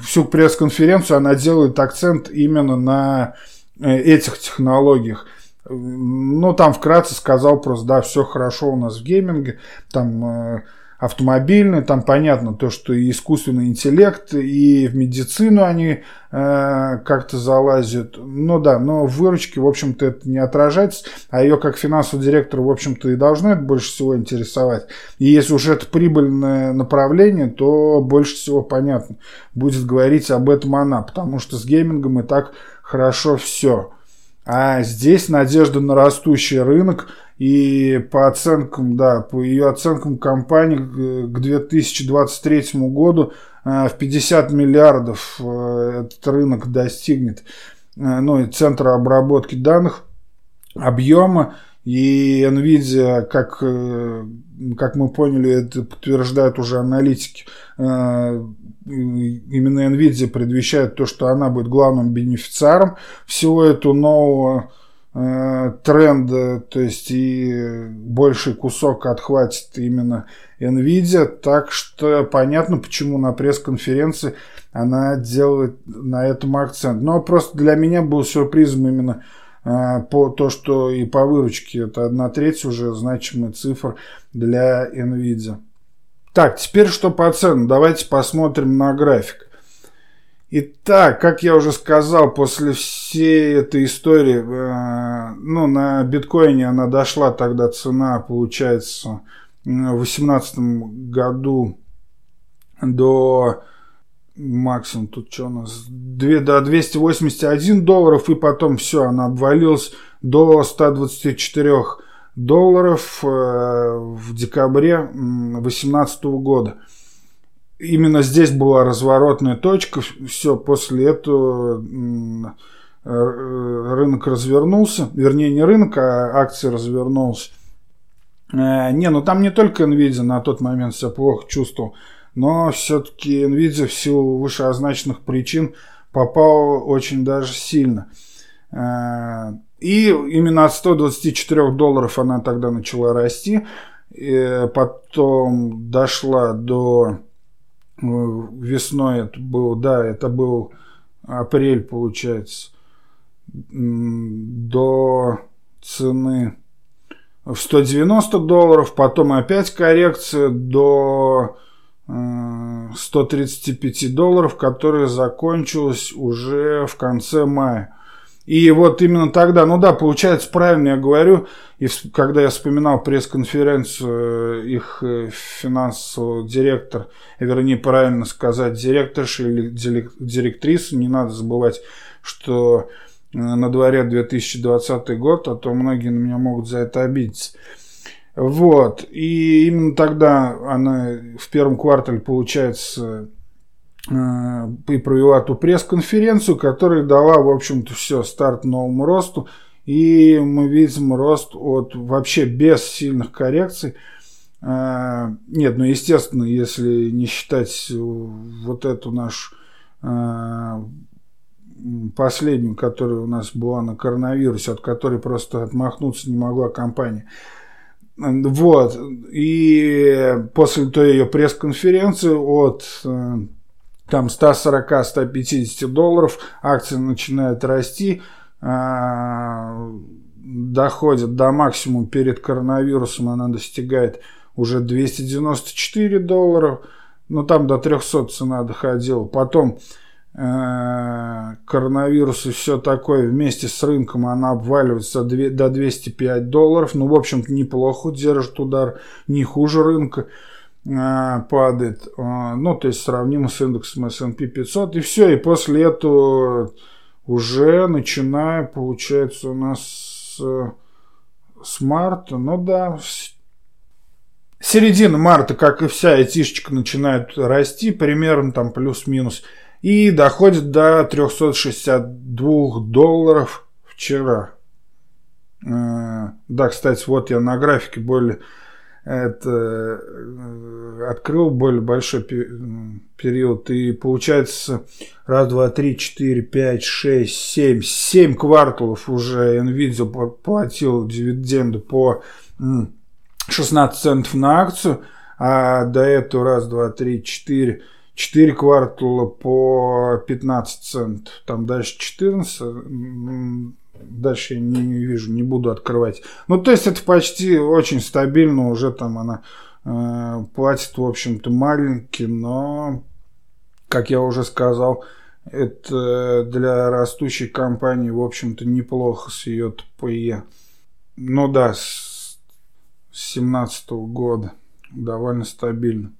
всю пресс-конференцию она делает акцент именно на э, этих технологиях. Ну, там вкратце сказал просто, да, все хорошо у нас в гейминге, там э, автомобильный, там понятно то, что и искусственный интеллект, и в медицину они э, как-то залазят. Ну да, но в выручке, в общем-то, это не отражается, а ее как финансовый директор, в общем-то, и должно это больше всего интересовать. И если уже это прибыльное направление, то больше всего понятно будет говорить об этом она, потому что с геймингом и так хорошо все. А здесь надежда на растущий рынок. И по оценкам, да, по ее оценкам компании к 2023 году э, в 50 миллиардов э, этот рынок достигнет. Э, ну и центра обработки данных объема. И Nvidia, как, как мы поняли, это подтверждают уже аналитики, именно Nvidia предвещает то, что она будет главным бенефициаром всего этого нового э, тренда, то есть и больший кусок отхватит именно Nvidia, так что понятно, почему на пресс-конференции она делает на этом акцент. Но просто для меня был сюрпризом именно э, по то, что и по выручке это одна треть уже значимый цифр для Nvidia. Так, теперь что по ценам? Давайте посмотрим на график. Итак, как я уже сказал, после всей этой истории, э, ну, на биткоине она дошла тогда цена, получается, в 2018 году до максимум, тут что у нас, 2, до 281 долларов, и потом все, она обвалилась до 124 долларов э, в декабре 2018 года. Именно здесь была разворотная точка. Все, после этого рынок развернулся, вернее не рынок, а акции развернулся. Не, ну там не только Nvidia на тот момент себя плохо чувствовал, но все-таки Nvidia в силу вышеозначенных причин попал очень даже сильно. И именно от 124 долларов она тогда начала расти. Потом дошла до э, весной это был, да, это был апрель, получается, до цены в 190 долларов, потом опять коррекция до 135 э, долларов, которая закончилась уже в конце мая. И вот именно тогда, ну да, получается, правильно я говорю, и когда я вспоминал пресс-конференцию, э, их э, финансовый директор, вернее, правильно сказать, директорша или директриса, не надо забывать, что э, на дворе 2020 год, а то многие на меня могут за это обидеться. Вот, и именно тогда она в первом квартале, получается, Э, и провела ту пресс-конференцию, которая дала, в общем-то, все, старт новому росту. И мы видим рост от вообще без сильных коррекций. Э, нет, ну, естественно, если не считать вот эту нашу э, последнюю, которая у нас была на коронавирусе, от которой просто отмахнуться не могла компания. Вот. И после той ее пресс-конференции от там 140-150 долларов, акции начинают расти, а, доходит до максимума перед коронавирусом, она достигает уже 294 доллара, но ну, там до 300 цена доходила. Потом э, коронавирус и все такое. Вместе с рынком она обваливается до 205 долларов. Ну, в общем-то, неплохо держит удар, не хуже рынка. А, падает, а, ну, то есть сравнимо с индексом S&P 500, и все, и после этого уже начиная, получается, у нас с, с марта, ну да, середина марта, как и вся айтишечка, начинает расти, примерно там плюс-минус, и доходит до 362 долларов вчера. А, да, кстати, вот я на графике более это э, открыл более большой период, и получается раз, два, три, четыре, пять, шесть, семь, семь кварталов уже Nvidia платил дивиденды по 16 центов на акцию, а до этого раз, два, три, четыре, четыре квартала по 15 центов, там дальше 14, дальше я не, не вижу, не буду открывать. Ну, то есть это почти очень стабильно, уже там она э, платит, в общем-то, маленький, но, как я уже сказал, это для растущей компании, в общем-то, неплохо с ее ТПЕ. Ну да, с 2017 года довольно стабильно.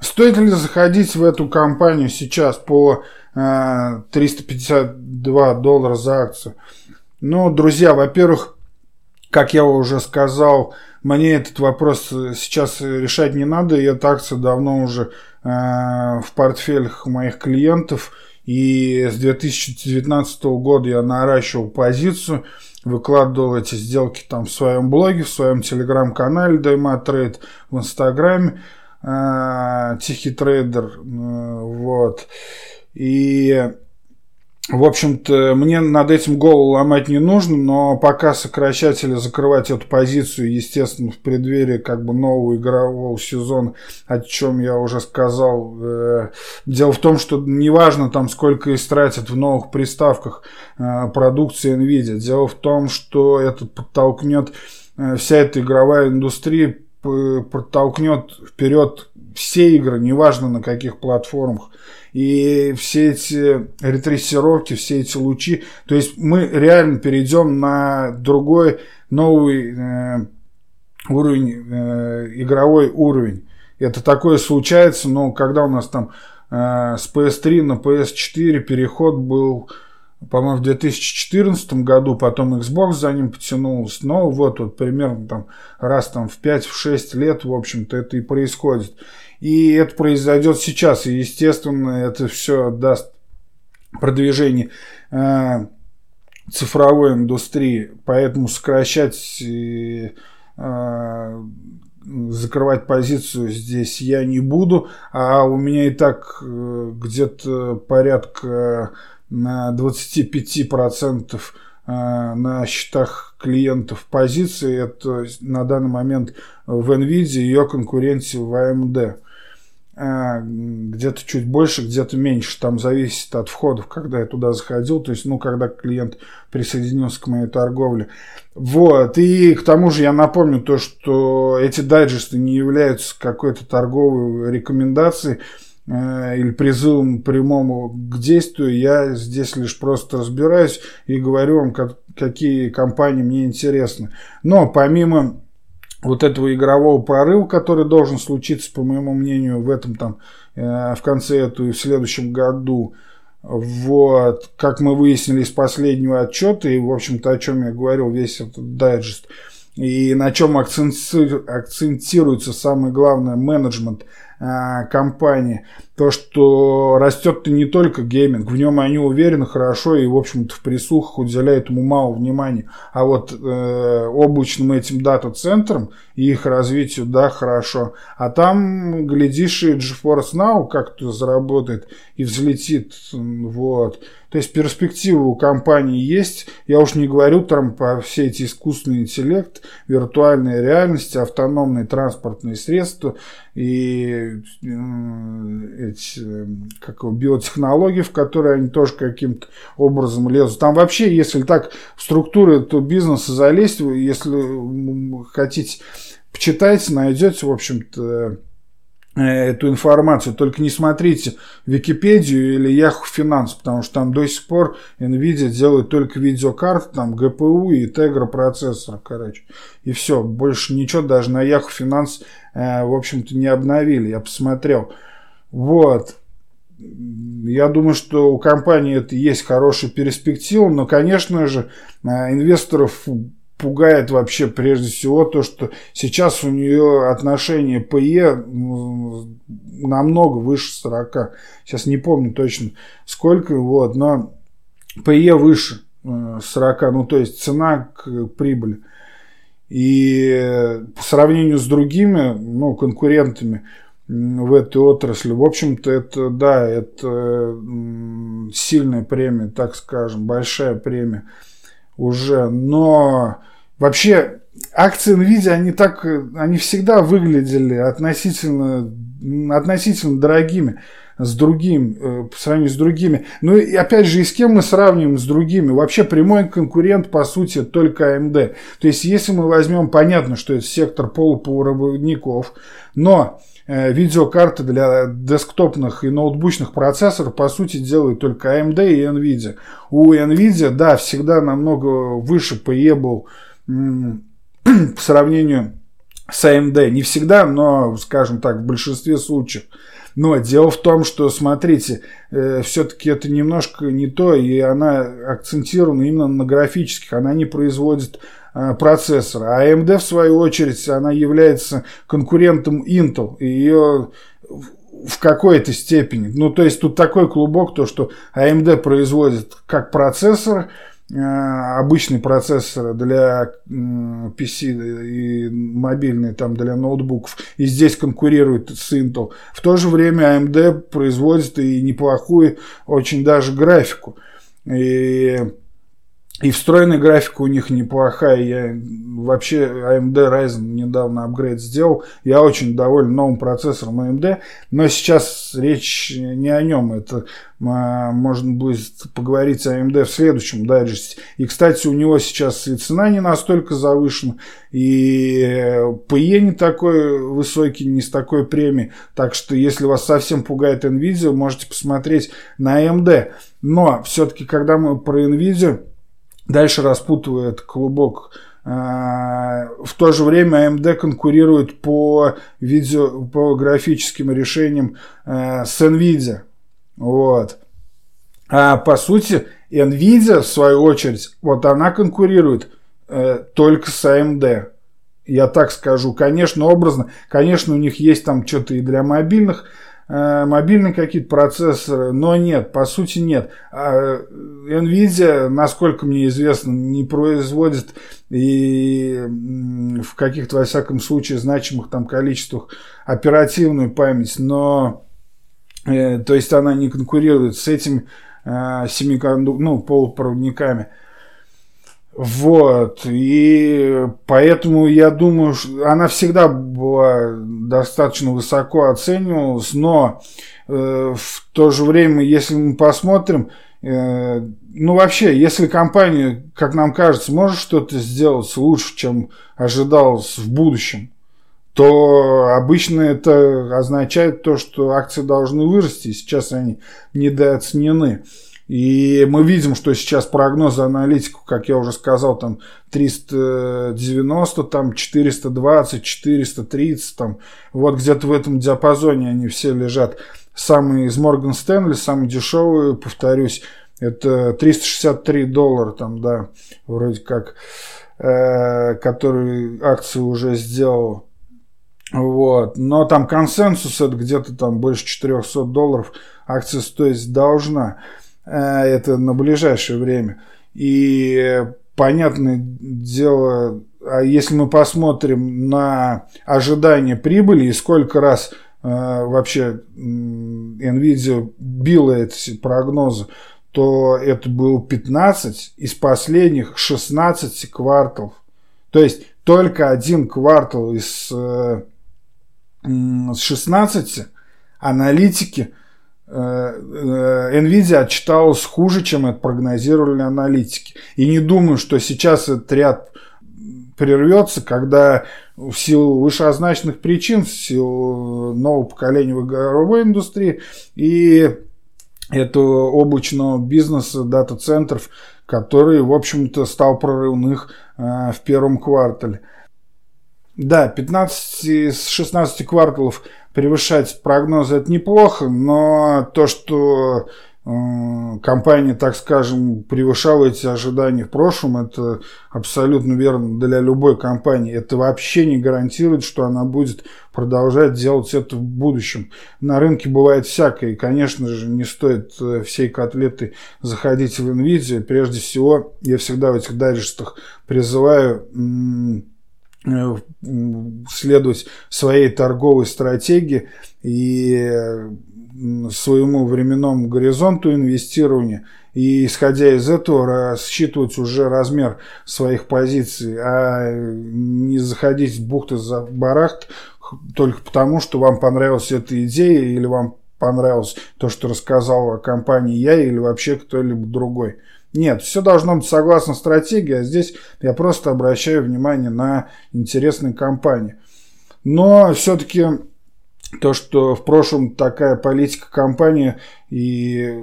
Стоит ли заходить в эту компанию сейчас по э, 352 доллара за акцию? Ну, друзья, во-первых, как я уже сказал, мне этот вопрос сейчас решать не надо. И эта акция давно уже э, в портфелях моих клиентов. И с 2019 года я наращивал позицию, выкладывал эти сделки там в своем блоге, в своем телеграм-канале Trade, в инстаграме э, Тихий трейдер. Э, вот. И в общем-то, мне над этим голову ломать не нужно, но пока сокращать или закрывать эту позицию, естественно, в преддверии как бы нового игрового сезона, о чем я уже сказал. Э, дело в том, что неважно там сколько истратят в новых приставках э, продукции NVIDIA. Дело в том, что это подтолкнет э, вся эта игровая индустрия подтолкнет вперед все игры, неважно на каких платформах и все эти ретрессировки, все эти лучи. То есть мы реально перейдем на другой новый э, уровень, э, игровой уровень. Это такое случается, но когда у нас там э, с PS3 на PS4 переход был, по-моему, в 2014 году, потом Xbox за ним потянулся, но вот, вот примерно там раз там в 5-6 лет, в общем-то, это и происходит. И это произойдет сейчас. И, естественно, это все даст продвижение э, цифровой индустрии, поэтому сокращать закрывать позицию здесь я не буду, а у меня и так где-то порядка 25% на счетах клиентов позиции. Это на данный момент в NVIDIA, ее конкуренции в AMD. А, где-то чуть больше, где-то меньше. Там зависит от входов, когда я туда заходил. То есть, ну, когда клиент присоединился к моей торговле. Вот. И к тому же я напомню то, что эти дайджесты не являются какой-то торговой рекомендацией э, или призывом прямому к действию. Я здесь лишь просто разбираюсь и говорю вам, как, какие компании мне интересны. Но помимо вот этого игрового прорыва, который должен случиться, по моему мнению, в этом там, э, в конце этого и в следующем году. Вот, как мы выяснили из последнего отчета, и, в общем-то, о чем я говорил весь этот дайджест, и на чем акцентируется самое главное менеджмент э, компании – то, что растет-то не только гейминг, в нем они уверены хорошо и, в общем-то, в присухах уделяют ему мало внимания. А вот э, облачным этим дата-центрам и их развитию, да, хорошо. А там, глядишь, и GeForce Now как-то заработает и взлетит. Вот. То есть перспективы у компании есть. Я уж не говорю там по все эти искусственный интеллект, виртуальная реальность, автономные транспортные средства и э, эти, как его, биотехнологии, в которые они тоже каким-то образом лезут. Там вообще, если так в структуру этого бизнеса залезть, если хотите, почитайте, найдете, в общем-то, э, эту информацию. Только не смотрите Википедию или Yahoo Finance, потому что там до сих пор NVIDIA делает только видеокарты, там GPU и Tegra процессор, короче. И все, больше ничего даже на Yahoo Finance, э, в общем-то, не обновили. Я посмотрел. Вот. Я думаю, что у компании это есть хорошая перспектива, но, конечно же, э, инвесторов пугает вообще прежде всего то, что сейчас у нее отношение PE намного выше 40. Сейчас не помню точно сколько, вот, но PE выше 40, э, ну то есть цена к прибыли. И по сравнению с другими ну, конкурентами в этой отрасли. В общем-то, это, да, это сильная премия, так скажем, большая премия уже. Но вообще акции NVIDIA, они так, они всегда выглядели относительно, относительно дорогими с другим, э, по сравнению с другими. Ну и опять же, и с кем мы сравниваем с другими? Вообще прямой конкурент, по сути, только AMD. То есть, если мы возьмем, понятно, что это сектор полупроводников, но видеокарты для десктопных и ноутбучных процессоров, по сути, делают только AMD и NVIDIA. У NVIDIA, да, всегда намного выше PE был по сравнению с AMD. Не всегда, но, скажем так, в большинстве случаев. Но дело в том, что, смотрите, э, все-таки это немножко не то, и она акцентирована именно на графических. Она не производит Э, процессора. А AMD, в свою очередь, она является конкурентом Intel. И ее в какой-то степени. Ну, то есть, тут такой клубок, то, что AMD производит как процессор, э, обычный процессор для PC и мобильный там для ноутбуков, и здесь конкурирует с Intel. В то же время AMD производит и неплохую очень даже графику. И и встроенная графика у них неплохая. Я вообще AMD Ryzen недавно апгрейд сделал. Я очень доволен новым процессором AMD. Но сейчас речь не о нем. Это а, можно будет поговорить о AMD в следующем дайджесте. И, кстати, у него сейчас и цена не настолько завышена, и PE не такой высокий, не с такой премией. Так что, если вас совсем пугает NVIDIA, можете посмотреть на AMD. Но все-таки, когда мы про NVIDIA дальше распутывает клубок. А, в то же время AMD конкурирует по, видео, по графическим решениям а, с NVIDIA. Вот. А по сути, NVIDIA, в свою очередь, вот она конкурирует э, только с AMD. Я так скажу. Конечно, образно. Конечно, у них есть там что-то и для мобильных э, мобильные какие-то процессоры, но нет, по сути нет. А Nvidia, насколько мне известно, не производит и в каких-то, во всяком случае, значимых там количествах оперативную память, но э, то есть она не конкурирует с этими э, семиконду, ну, полупроводниками. Вот, и поэтому я думаю, что она всегда была достаточно высоко оценивалась, но э, в то же время, если мы посмотрим, э, ну вообще, если компания, как нам кажется, может что-то сделать лучше, чем ожидалось в будущем, то обычно это означает то, что акции должны вырасти, сейчас они недооценены. И мы видим, что сейчас прогнозы аналитиков, как я уже сказал, там 390, там 420, 430, там вот где-то в этом диапазоне они все лежат. Самый из Морган Стэнли, самый дешевый, повторюсь, это 363 доллара, там, да, вроде как, э, который акцию уже сделал. Вот. Но там консенсус это где-то там больше 400 долларов акция стоить должна. Э, это на ближайшее время. И понятное дело, а если мы посмотрим на ожидание прибыли и сколько раз э, вообще Nvidia била эти прогнозы, то это было 15 из последних 16 кварталов. То есть только один квартал из 16 э, аналитики Э, э, Nvidia отчиталась хуже, чем это прогнозировали аналитики. И не думаю, что сейчас этот ряд прервется, когда в силу вышеозначенных причин, в силу нового поколения в игровой индустрии и этого облачного бизнеса, дата-центров, который, в общем-то, стал прорывных э, в первом квартале. Да, 15 из 16 кварталов превышать прогнозы это неплохо, но то, что э, компания, так скажем, превышала эти ожидания в прошлом, это абсолютно верно для любой компании. Это вообще не гарантирует, что она будет продолжать делать это в будущем. На рынке бывает всякое, и, конечно же, не стоит э, всей котлеты заходить в NVIDIA. Прежде всего, я всегда в этих дайджестах призываю следовать своей торговой стратегии и своему временному горизонту инвестирования и исходя из этого рассчитывать уже размер своих позиций, а не заходить в бухты за барахт только потому, что вам понравилась эта идея или вам понравилось то, что рассказал о компании я или вообще кто-либо другой. Нет, все должно быть согласно стратегии, а здесь я просто обращаю внимание на интересные компании. Но все-таки то, что в прошлом такая политика компании и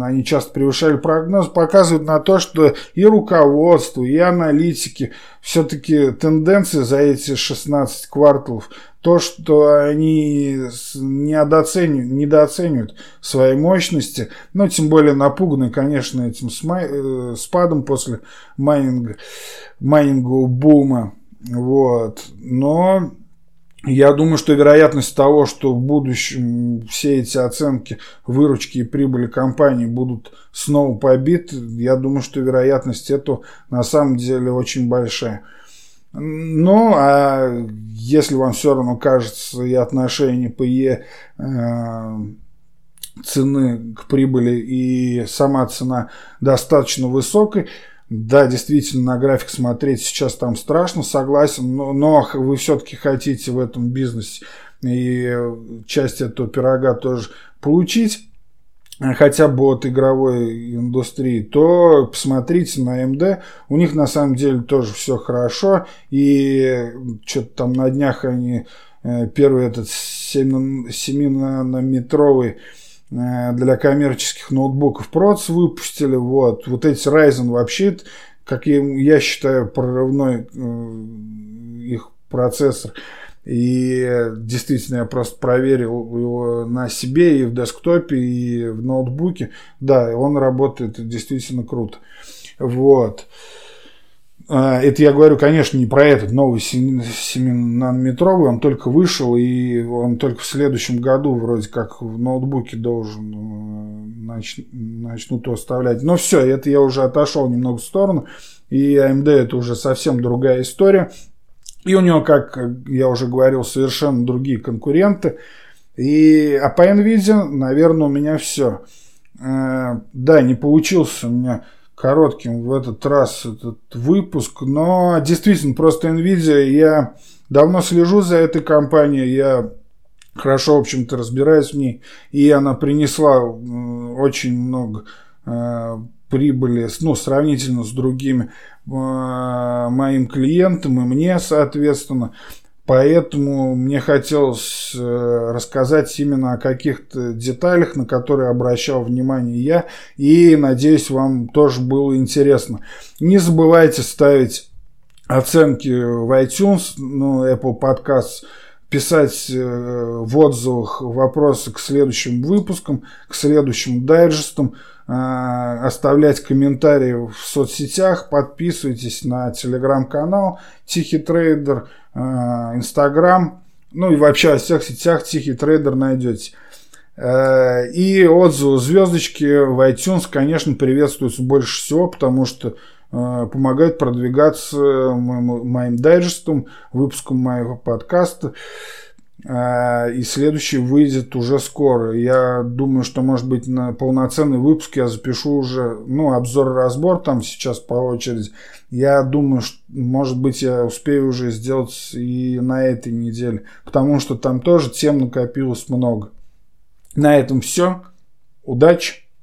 они часто превышали прогноз, показывает на то, что и руководство, и аналитики все-таки тенденции за эти 16 кварталов, то, что они недооценивают, недооценивают свои мощности, но тем более напуганы, конечно, этим э, спадом после майнинга, майнингового бума. Вот. Но я думаю, что вероятность того, что в будущем все эти оценки выручки и прибыли компании будут снова побиты, я думаю, что вероятность этого на самом деле очень большая. Ну, а если вам все равно кажется и отношение по Е э, цены к прибыли и сама цена достаточно высокой, да, действительно, на график смотреть сейчас там страшно, согласен, но, но вы все-таки хотите в этом бизнесе и часть этого пирога тоже получить, хотя бы от игровой индустрии, то посмотрите на AMD. У них на самом деле тоже все хорошо. И что-то там на днях они э, первый этот 7-нанометровый Э, для коммерческих ноутбуков проц выпустили. Вот, вот эти Ryzen вообще, как я считаю, прорывной э, их процессор. И действительно, я просто проверил его на себе и в десктопе, и в ноутбуке. Да, он работает действительно круто. Вот. А, это я говорю, конечно, не про этот новый 7-нанометровый, он только вышел, и он только в следующем году вроде как в ноутбуке должен э, нач, начнут оставлять. Но все, это я уже отошел немного в сторону, и AMD это уже совсем другая история. И у него, как я уже говорил, совершенно другие конкуренты. И, а по NVIDIA, наверное, у меня все. Э, да, не получился у меня коротким в этот раз этот выпуск, но действительно просто Nvidia, я давно слежу за этой компанией, я хорошо, в общем-то, разбираюсь в ней, и она принесла очень много э, прибыли, ну, сравнительно с другими э, моим клиентам и мне, соответственно. Поэтому мне хотелось э, рассказать именно о каких-то деталях, на которые обращал внимание я. И надеюсь, вам тоже было интересно. Не забывайте ставить оценки в iTunes, ну, Apple Podcasts, писать э, в отзывах вопросы к следующим выпускам, к следующим дайджестам, э, оставлять комментарии в соцсетях, подписывайтесь на телеграм-канал Тихий Трейдер – Э, Инстаграм, ну и вообще во всех сетях Тихий Трейдер найдете. И отзывы звездочки в iTunes, конечно, приветствуются больше всего, потому что помогают продвигаться моим, моим дайджестом, выпуском моего подкаста. И следующий выйдет уже скоро. Я думаю, что, может быть, на полноценный выпуск я запишу уже, ну, обзор-разбор там сейчас по очереди. Я думаю, что, может быть, я успею уже сделать и на этой неделе, потому что там тоже тем накопилось много. На этом все. Удачи!